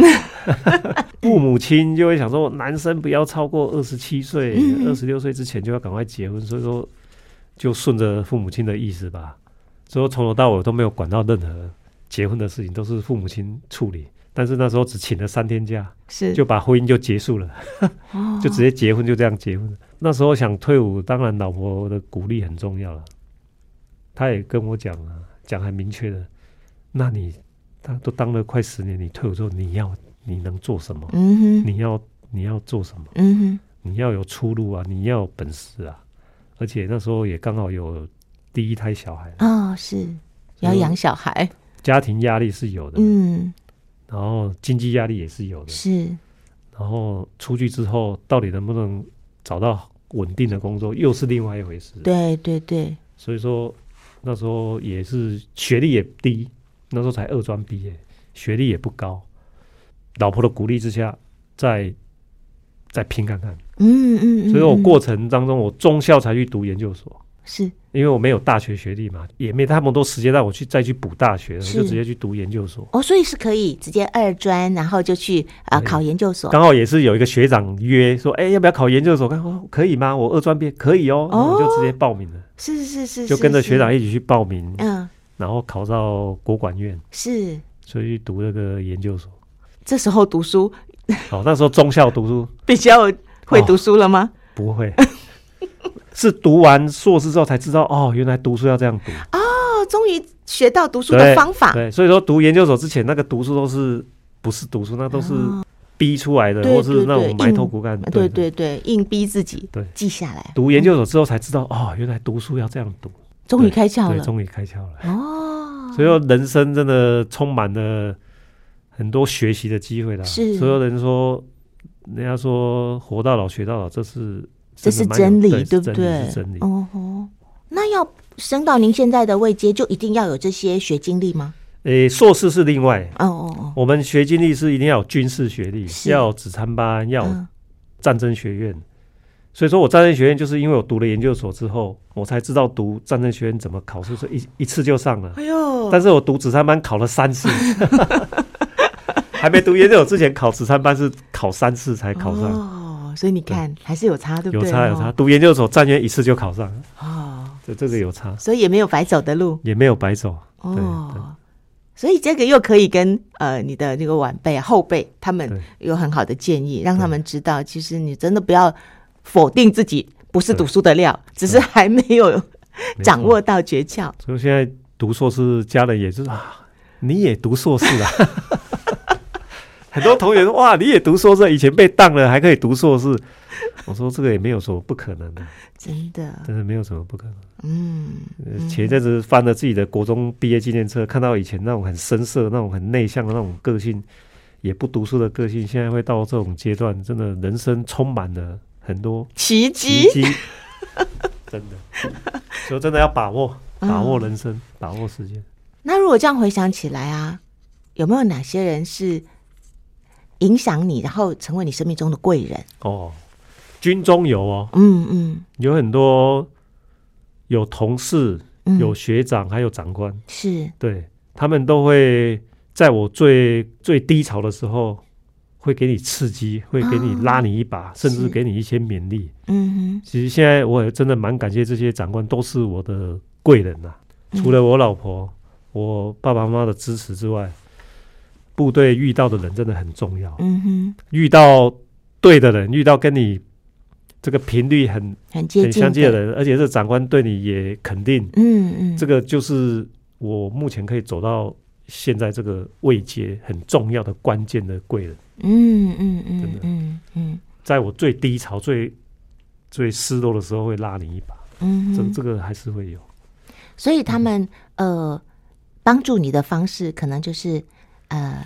父母亲就会想说，男生不要超过二十七岁，二十六岁之前就要赶快结婚，所以说就顺着父母亲的意思吧。所以从头到尾都没有管到任何结婚的事情，都是父母亲处理。但是那时候只请了三天假，是就把婚姻就结束了，就直接结婚，就这样结婚。那时候想退伍，当然老婆的鼓励很重要了。他也跟我讲啊，讲很明确的。那你他都当了快十年，你退伍之后你要你能做什么？嗯哼，你要你要做什么？嗯哼，你要有出路啊，你要有本事啊。而且那时候也刚好有第一胎小孩啊，是要养小孩，家庭压力是有的。嗯。然后经济压力也是有的，是。然后出去之后，到底能不能找到稳定的工作，又是另外一回事。对对对。所以说那时候也是学历也低，那时候才二专毕业，学历也不高。老婆的鼓励之下，再再拼看看。嗯嗯，嗯。所以我过程当中，我中校才去读研究所。是，因为我没有大学学历嘛，也没那么多时间让我去再去补大学，我就直接去读研究所。哦，所以是可以直接二专，然后就去啊、呃、考研究所。刚好也是有一个学长约说，哎、欸，要不要考研究所？看哦，可以吗？我二专毕业可以哦，我就直接报名了。是是是是，就跟着学长一起去报名，嗯，然后考到国管院，是，所以去读那个研究所。这时候读书，哦，那时候中校读书 比较会读书了吗？哦、不会。是读完硕士之后才知道哦，原来读书要这样读哦，终于学到读书的方法。对，所以说读研究所之前那个读书都是不是读书，那都是逼出来的，或是那种埋头苦干。对对对，硬逼自己对记下来。读研究所之后才知道哦，原来读书要这样读，终于开窍了，终于开窍了哦。所以说人生真的充满了很多学习的机会啦。是，所有人说，人家说活到老学到老，这是。这是真理，对不对？是真理。哦吼，那要升到您现在的位阶，就一定要有这些学经历吗？诶，硕士是另外。哦哦哦，我们学经历是一定要有军事学历，要有指参班，要有战争学院。所以说我战争学院就是因为我读了研究所之后，我才知道读战争学院怎么考试，是一一次就上了。哎呦！但是我读子参班考了三次，还没读研究所之前考指参班是考三次才考上。所以你看，还是有差，对不对？有差有差。读研究所，战约一次就考上哦，这这个有差。所以也没有白走的路，也没有白走哦。所以这个又可以跟呃你的那个晚辈、后辈他们有很好的建议，让他们知道，其实你真的不要否定自己不是读书的料，只是还没有掌握到诀窍。所以现在读硕士，家人也是啊，你也读硕士啊。很多同学说：“哇，你也读硕士？以前被当了还可以读硕士？”我说：“这个也没有什么不可能的，真的，真的没有什么不可能。”嗯，前阵子翻了自己的国中毕业纪念册，看到以前那种很深色、那种很内向的那种个性，也不读书的个性，现在会到这种阶段，真的人生充满了很多奇迹，奇迹，真的，所以真的要把握，把握人生，嗯、把握时间。那如果这样回想起来啊，有没有哪些人是？影响你，然后成为你生命中的贵人哦。军中有哦，嗯嗯，有很多有同事、有学长，还有长官，是对他们都会在我最最低潮的时候，会给你刺激，会给你拉你一把，甚至给你一些勉励。嗯哼，其实现在我也真的蛮感谢这些长官，都是我的贵人呐。除了我老婆、我爸爸妈妈的支持之外。部队遇到的人真的很重要。嗯哼，遇到对的人，遇到跟你这个频率很很接近、很相近的人，而且这长官对你也肯定。嗯嗯，这个就是我目前可以走到现在这个位阶很重要的关键的贵人。嗯嗯嗯，真的，嗯嗯，在我最低潮、最最失落的时候，会拉你一把。嗯，这这个还是会有。所以他们呃，帮助你的方式，可能就是。呃，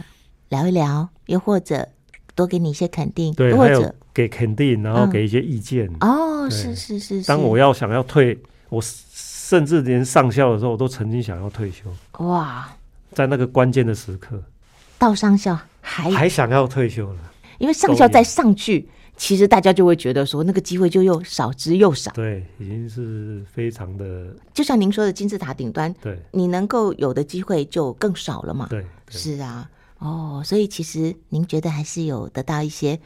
聊一聊，又或者多给你一些肯定，对，或者给肯定，然后给一些意见。嗯、哦，是是是，是。当我要想要退，我甚至连上校的时候，我都曾经想要退休。哇，在那个关键的时刻，到上校还还想要退休了，因为上校再上去，其实大家就会觉得说，那个机会就又少之又少。对，已经是非常的，就像您说的金字塔顶端，对，你能够有的机会就更少了嘛。对，对是啊，哦，所以其实您觉得还是有得到一些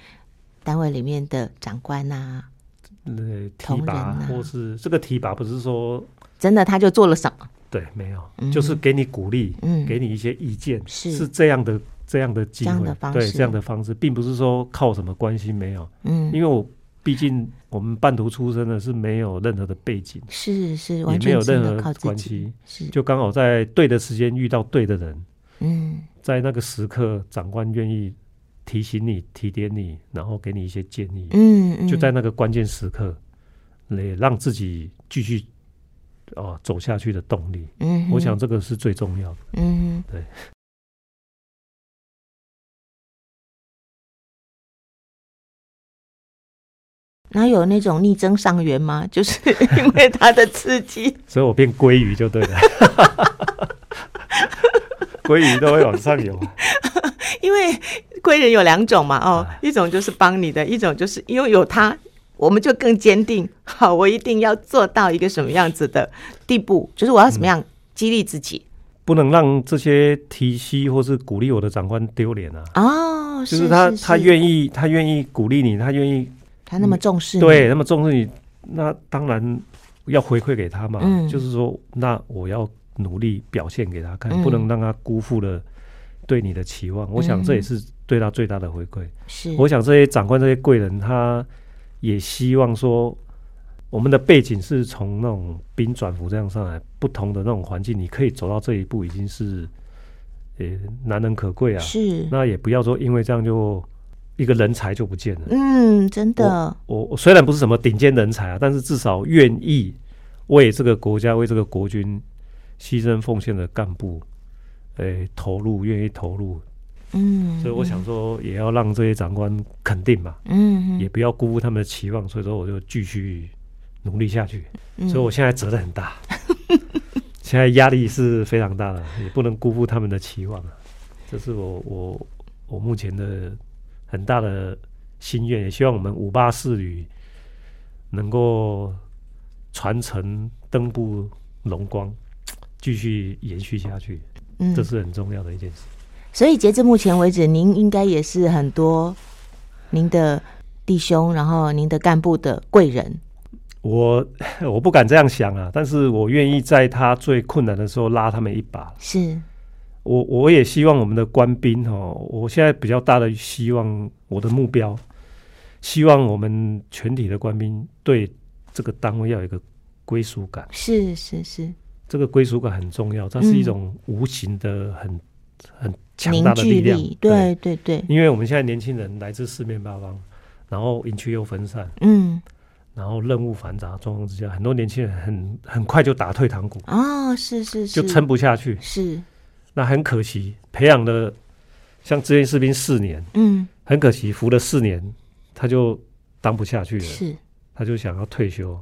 单位里面的长官啊，呃，提拔，啊、或是这个提拔不是说真的他就做了什么？对，没有，嗯、就是给你鼓励，嗯，给你一些意见，是是这样的。这样的机会，对这样的方式，并不是说靠什么关系没有，嗯，因为我毕竟我们半途出生的，是没有任何的背景，是是，也没有任何关系，是。就刚好在对的时间遇到对的人，嗯，在那个时刻，长官愿意提醒你、提点你，然后给你一些建议，嗯，就在那个关键时刻，也让自己继续哦走下去的动力，嗯，我想这个是最重要的，嗯，对。哪有那种逆增上缘吗？就是因为他的刺激，所以我变鲑鱼就对了。鲑鱼都会往上游，因为贵人有两种嘛，哦，一种就是帮你的，一种就是因为有它，我们就更坚定。好，我一定要做到一个什么样子的地步，就是我要怎么样激励自己，不能让这些提携或是鼓励我的长官丢脸啊。哦，就是他，他愿意，他愿意鼓励你，他愿意。他那么重视你，对，那么重视你，那当然要回馈给他嘛。嗯，就是说，那我要努力表现给他看，嗯，不能让他辜负了对你的期望。嗯，我想这也是对他最大的回馈。是，我想这些长官、这些贵人，他也希望说，我们的背景是从那种兵转服这样上来，不同的那种环境，你可以走到这一步，已经是呃难能可贵啊。是，那也不要说因为这样就。一个人才就不见了。嗯，真的。我我虽然不是什么顶尖人才啊，但是至少愿意为这个国家、为这个国军牺牲奉献的干部，哎，投入，愿意投入。嗯，所以我想说，也要让这些长官肯定嘛。嗯，也不要辜负他们的期望。所以说，我就继续努力下去。所以我现在责任很大，现在压力是非常大的，也不能辜负他们的期望啊。这是我我我目前的。很大的心愿，也希望我们五八四旅能够传承登步荣光，继续延续下去。嗯，这是很重要的一件事。所以截至目前为止，您应该也是很多您的弟兄，然后您的干部的贵人。我 我不敢这样想啊，但是我愿意在他最困难的时候拉他们一把。是。我我也希望我们的官兵哦，我现在比较大的希望，我的目标，希望我们全体的官兵对这个单位要有一个归属感。是是是，这个归属感很重要，它是一种无形的很、嗯、很强大的力量。力对对对，因为我们现在年轻人来自四面八方，然后营区又分散，嗯，然后任务繁杂状况之下，很多年轻人很很快就打退堂鼓。哦，是是是，就撑不下去。是。那很可惜，培养了像志愿士兵四年，嗯，很可惜服了四年，他就当不下去了，是，他就想要退休。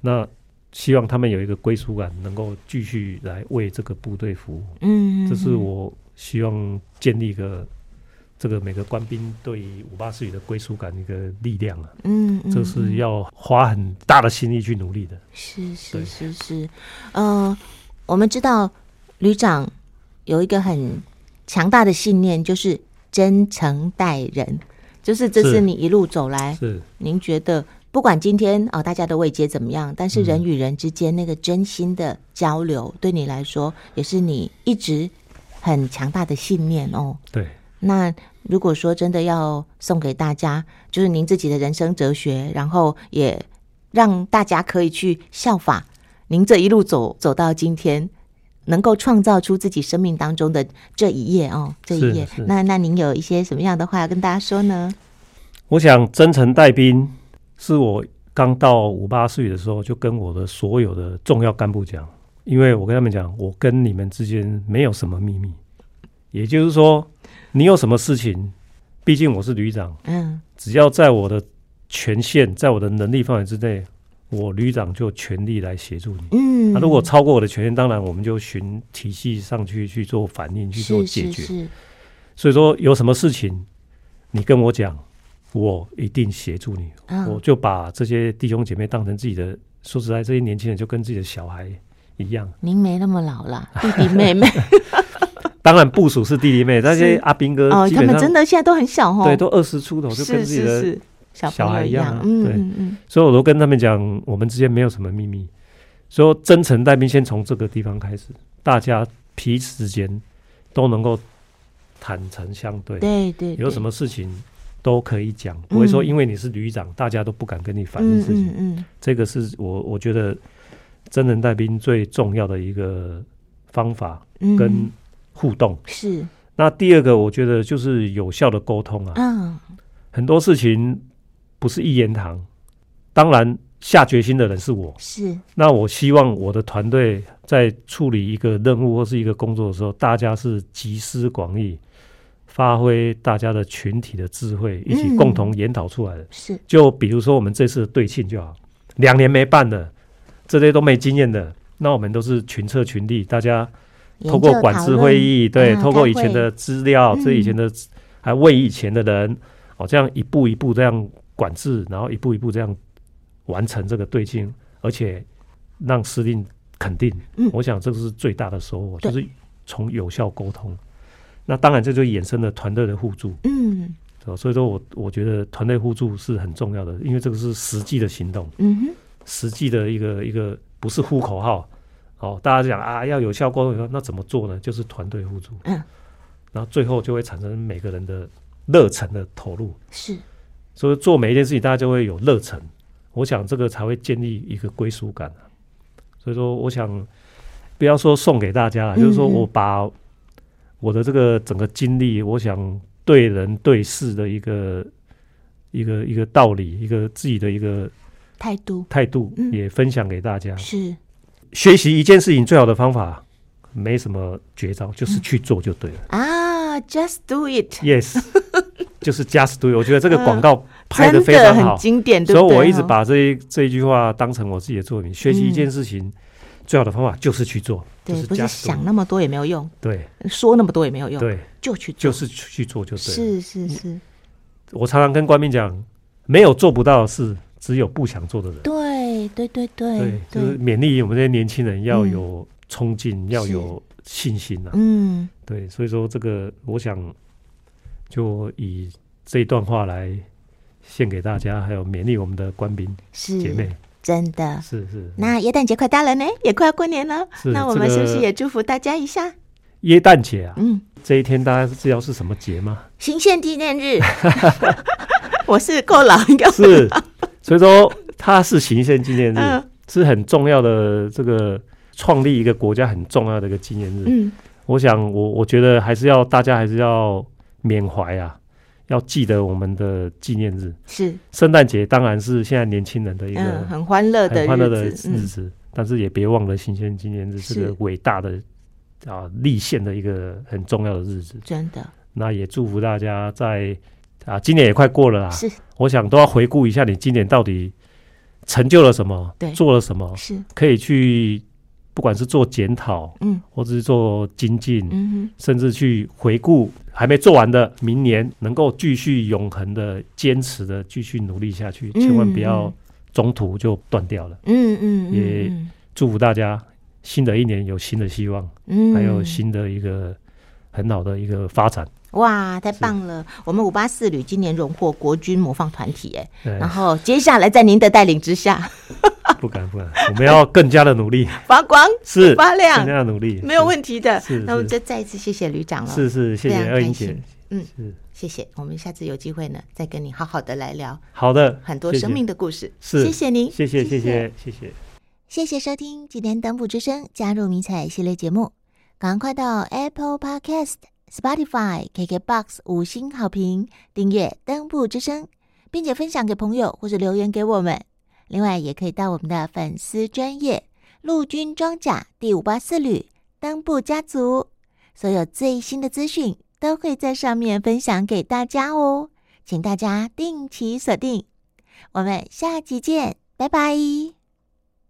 那希望他们有一个归属感，能够继续来为这个部队服务，嗯，这是我希望建立一个这个每个官兵对于五八四旅的归属感的一个力量啊，嗯，这是要花很大的心力去努力的，是是是是，呃，我们知道旅长。有一个很强大的信念，就是真诚待人，就是这是你一路走来，是您觉得不管今天啊、哦、大家的位阶怎么样，但是人与人之间那个真心的交流，对你来说也是你一直很强大的信念哦。对，那如果说真的要送给大家，就是您自己的人生哲学，然后也让大家可以去效法您这一路走走到今天。能够创造出自己生命当中的这一页哦，这一页。那那您有一些什么样的话要跟大家说呢？我想真诚带兵，是我刚到五八岁的时候就跟我的所有的重要干部讲，因为我跟他们讲，我跟你们之间没有什么秘密，也就是说，你有什么事情，毕竟我是旅长，嗯，只要在我的权限，在我的能力范围之内。我旅长就全力来协助你。嗯，那、啊、如果超过我的权限，当然我们就循体系上去去做反应，去做解决。是是是。所以说，有什么事情你跟我讲，我一定协助你。嗯、我就把这些弟兄姐妹当成自己的，说实在，这些年轻人就跟自己的小孩一样。您没那么老了，弟弟妹妹。当然部署是弟弟妹，那些阿兵哥哦，他们真的现在都很小哦，对，都二十出头，就跟自己的小孩一样。嗯对，嗯嗯，所以我都跟他们讲，我们之间没有什么秘密。说真诚带兵，先从这个地方开始，大家彼此之间都能够坦诚相对。对对，有什么事情都可以讲，不会说因为你是旅长，大家都不敢跟你反映事情。嗯，这个是我我觉得真诚带兵最重要的一个方法跟互动。是。那第二个，我觉得就是有效的沟通啊。嗯。很多事情不是一言堂，当然。下决心的人是我，是。那我希望我的团队在处理一个任务或是一个工作的时候，大家是集思广益，发挥大家的群体的智慧，一起共同研讨出来的。是。就比如说我们这次的对庆就好，两年没办的，这些都没经验的，那我们都是群策群力，大家透过管制会议，对，透过以前的资料，这以前的还问以前的人，哦，这样一步一步这样管制，然后一步一步这样。完成这个队庆，而且让司令肯定，嗯，我想这个是最大的收获，就是从有效沟通。那当然，这就衍生了团队的互助，嗯，所以说我我觉得团队互助是很重要的，因为这个是实际的行动，嗯哼，实际的一个一个不是呼口号，哦，大家讲啊要有效沟通，那怎么做呢？就是团队互助，嗯，然后最后就会产生每个人的热忱的投入，是，所以做每一件事情，大家就会有热忱。我想这个才会建立一个归属感，所以说，我想不要说送给大家了，就是说我把我的这个整个经历，我想对人对事的一个一个一个道理，一个自己的一个态度态度，也分享给大家。是学习一件事情最好的方法，没什么绝招，就是去做就对了啊！Just do it. Yes. 就是 just do 我觉得这个广告拍的非常好，经典，所以我一直把这一这一句话当成我自己的作品。学习一件事情最好的方法就是去做，对，不是想那么多也没有用，对，说那么多也没有用，对，就去做，就是去做就。是是是，我常常跟官兵讲，没有做不到的事，只有不想做的人。对对对对，对，就是勉励我们这些年轻人要有冲劲，要有信心啊。嗯，对，所以说这个我想。就以这一段话来献给大家，还有勉励我们的官兵是姐妹，真的是是。那耶诞节快到了呢，也快要过年了，那我们是不是也祝福大家一下？耶诞节啊，嗯，这一天大家知道是什么节吗？行宪纪念日。我是够老，应该是。所以说，它是行宪纪念日，是很重要的这个创立一个国家很重要的一个纪念日。嗯，我想，我我觉得还是要大家还是要。缅怀啊，要记得我们的纪念日是。圣诞节，当然是现在年轻人的一个很欢乐的欢乐的日子，但是也别忘了新鲜纪念日是个伟大的啊立宪的一个很重要的日子，真的。那也祝福大家在啊，今年也快过了啦，是，我想都要回顾一下你今年到底成就了什么，对，做了什么，是。可以去。不管是做检讨，嗯，或者是做精进，嗯哼，甚至去回顾还没做完的，明年能够继续永恒的坚持的继续努力下去，嗯、千万不要中途就断掉了，嗯嗯，嗯，也祝福大家新的一年有新的希望，嗯，还有新的一个很好的一个发展。哇，太棒了！我们五八四旅今年荣获国军模范团体，哎，然后接下来在您的带领之下。不敢不敢，我们要更加的努力，发光是发亮，更加的努力，没有问题的。是，那我们就再一次谢谢旅长了，是是，谢谢二英姐，嗯，是谢谢。我们下次有机会呢，再跟你好好的来聊。好的，很多生命的故事，是，谢谢您，谢谢谢谢谢谢，谢谢收听今天登步之声加入迷彩系列节目，赶快到 Apple Podcast、Spotify、KKBox 五星好评，订阅登步之声，并且分享给朋友或者留言给我们。另外，也可以到我们的粉丝专页陆军装甲第五八四旅登步家族，所有最新的资讯都会在上面分享给大家哦，请大家定期锁定。我们下集见，拜拜。